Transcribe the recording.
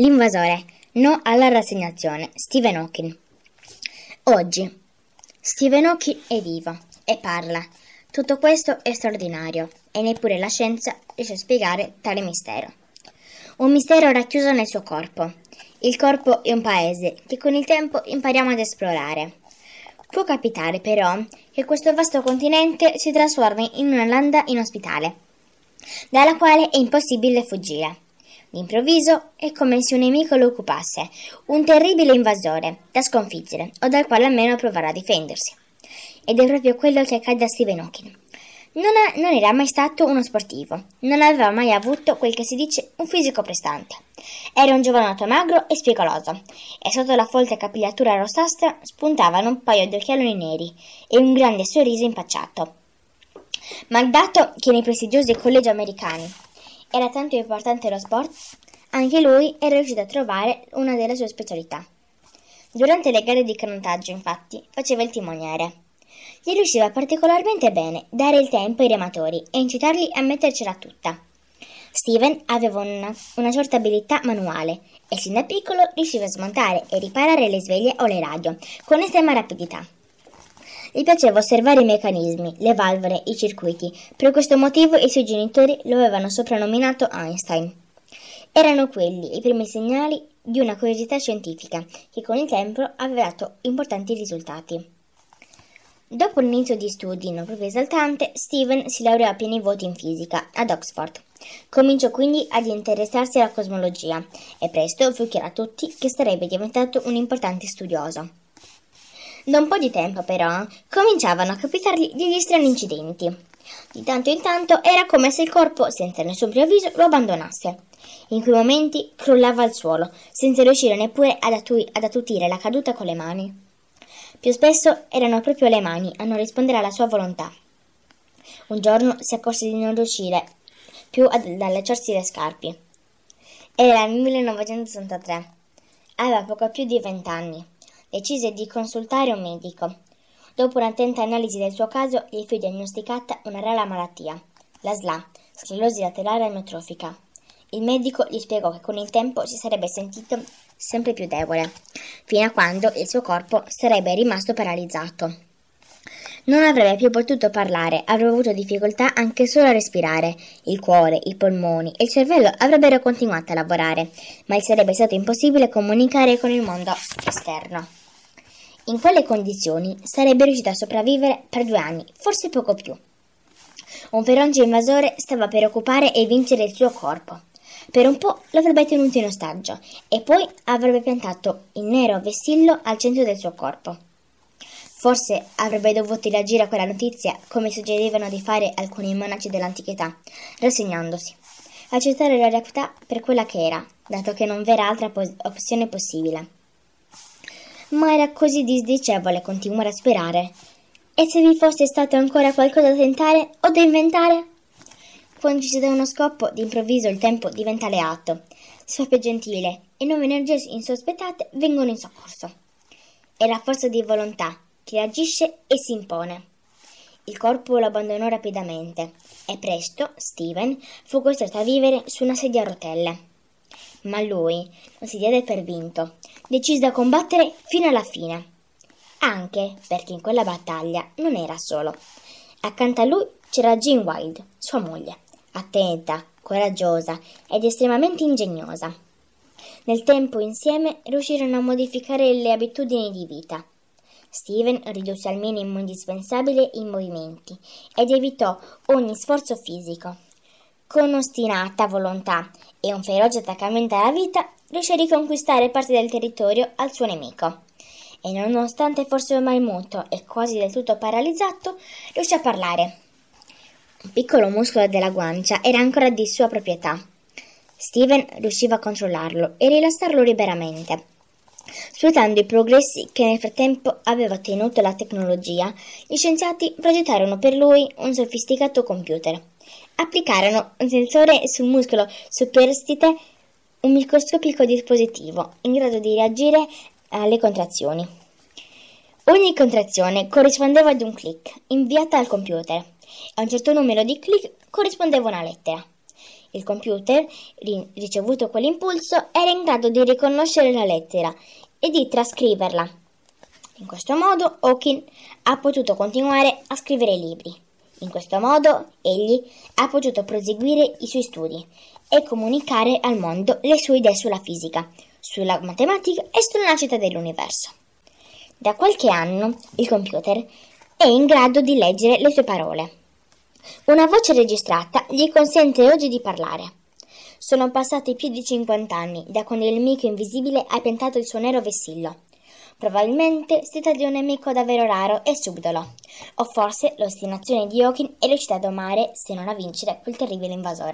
L'invasore. No alla rassegnazione. Stephen Hawking. Oggi. Stephen Hawking è vivo e parla. Tutto questo è straordinario e neppure la scienza riesce a spiegare tale mistero. Un mistero racchiuso nel suo corpo. Il corpo è un paese che con il tempo impariamo ad esplorare. Può capitare però che questo vasto continente si trasformi in una landa inospitale, dalla quale è impossibile fuggire. D'improvviso è come se un nemico lo occupasse, un terribile invasore da sconfiggere o dal quale almeno provare a difendersi. Ed è proprio quello che accade a Stephen Hawking. Non, ha, non, era mai stato uno sportivo, non aveva mai avuto quel che si dice un fisico prestante. Era un giovanotto magro e spigoloso, e sotto la folte capigliatura rossastra spuntavano un paio di occhialoni neri e un grande sorriso impacciato. Maldato che nei prestigiosi collegi americani era tanto importante lo sport, anche lui era riuscito a trovare una delle sue specialità. Durante le gare di canottaggio, infatti, faceva il timoniere. Gli riusciva particolarmente bene dare il tempo ai rematori e incitarli a mettercela tutta. Steven aveva una, una certa abilità manuale e sin da piccolo riusciva a smontare e riparare le sveglie o le radio con estrema rapidità. Gli piaceva osservare i meccanismi, le valvole, i circuiti. Per questo motivo i suoi genitori lo avevano soprannominato Einstein. Erano quelli i primi segnali di una curiosità scientifica che con il tempo aveva dato importanti risultati. Dopo l'inizio di studi non proprio esaltante, Steven si laureò a pieni voti in fisica ad Oxford. Cominciò quindi ad interessarsi alla cosmologia e presto fu chiaro a tutti che sarebbe diventato un importante studioso. Da un po' di tempo, però, cominciavano a capitargli degli strani incidenti. Di tanto in tanto era come se il corpo, senza nessun preavviso, lo abbandonasse. In quei momenti crollava al suolo, senza riuscire neppure ad, attui- ad attutire la caduta con le mani. Più spesso erano proprio le mani a non rispondere alla sua volontà. Un giorno si accorse di non riuscire più ad allacciarsi le scarpe. Era il 1963. Aveva poco più di vent'anni decise di consultare un medico. Dopo un'attenta analisi del suo caso, gli fu diagnosticata una rara malattia, la SLA, sclerosi laterale amiotrofica. Il medico gli spiegò che con il tempo si sarebbe sentito sempre più debole, fino a quando il suo corpo sarebbe rimasto paralizzato. Non avrebbe più potuto parlare, avrebbe avuto difficoltà anche solo a respirare. Il cuore, i polmoni e il cervello avrebbero continuato a lavorare, ma gli sarebbe stato impossibile comunicare con il mondo esterno. In quelle condizioni sarebbe riuscito a sopravvivere per due anni, forse poco più. Un feroce invasore stava per occupare e vincere il suo corpo. Per un po' l'avrebbe tenuto in ostaggio e poi avrebbe piantato il nero vessillo al centro del suo corpo. Forse avrebbe dovuto reagire a quella notizia come suggerivano di fare alcuni monaci dell'antichità, rassegnandosi, accettare la realtà per quella che era, dato che non v'era altra pos- opzione possibile ma era così disdicevole continuare a sperare. E se vi fosse stato ancora qualcosa da tentare o da inventare? Quando ci si dà uno scopo, d'improvviso il tempo diventa alleato, si fa più gentile e nuove energie insospettate vengono in soccorso. È la forza di volontà che agisce e si impone. Il corpo lo abbandonò rapidamente e presto Steven fu costretto a vivere su una sedia a rotelle. Ma lui non si diede per vinto decise a combattere fino alla fine. Anche perché in quella battaglia non era solo. Accanto a lui c'era Jean Wilde, sua moglie, attenta, coraggiosa ed estremamente ingegnosa. Nel tempo insieme riuscirono a modificare le abitudini di vita. Steven ridusse al minimo indispensabile i movimenti ed evitò ogni sforzo fisico. Con ostinata volontà e un feroce attaccamento alla vita, riuscì a riconquistare parte del territorio al suo nemico. E nonostante fosse ormai muto e quasi del tutto paralizzato, riuscì a parlare. Un piccolo muscolo della guancia era ancora di sua proprietà. Steven riusciva a controllarlo e rilassarlo liberamente. Sfruttando i progressi che nel frattempo aveva ottenuto la tecnologia, gli scienziati progettarono per lui un sofisticato computer. Applicarono un sensore sul muscolo superstite un microscopico dispositivo in grado di reagire alle contrazioni. Ogni contrazione corrispondeva ad un clic inviata al computer e a un certo numero di clic corrispondeva una lettera. Il computer, ricevuto quell'impulso, era in grado di riconoscere la lettera e di trascriverla. In questo modo Hawking ha potuto continuare a scrivere libri. In questo modo egli ha potuto proseguire i suoi studi e comunicare al mondo le sue idee sulla fisica, sulla matematica e sulla nascita dell'universo. Da qualche anno il computer è in grado di leggere le sue parole. Una voce registrata gli consente oggi di parlare. Sono passati più di 50 anni da quando il nemico invisibile ha piantato il suo nero vessillo. Probabilmente si tratta di un nemico davvero raro e subdolo, o forse l'ostinazione di Hawking è riuscita a domare, se non a vincere, quel terribile invasore.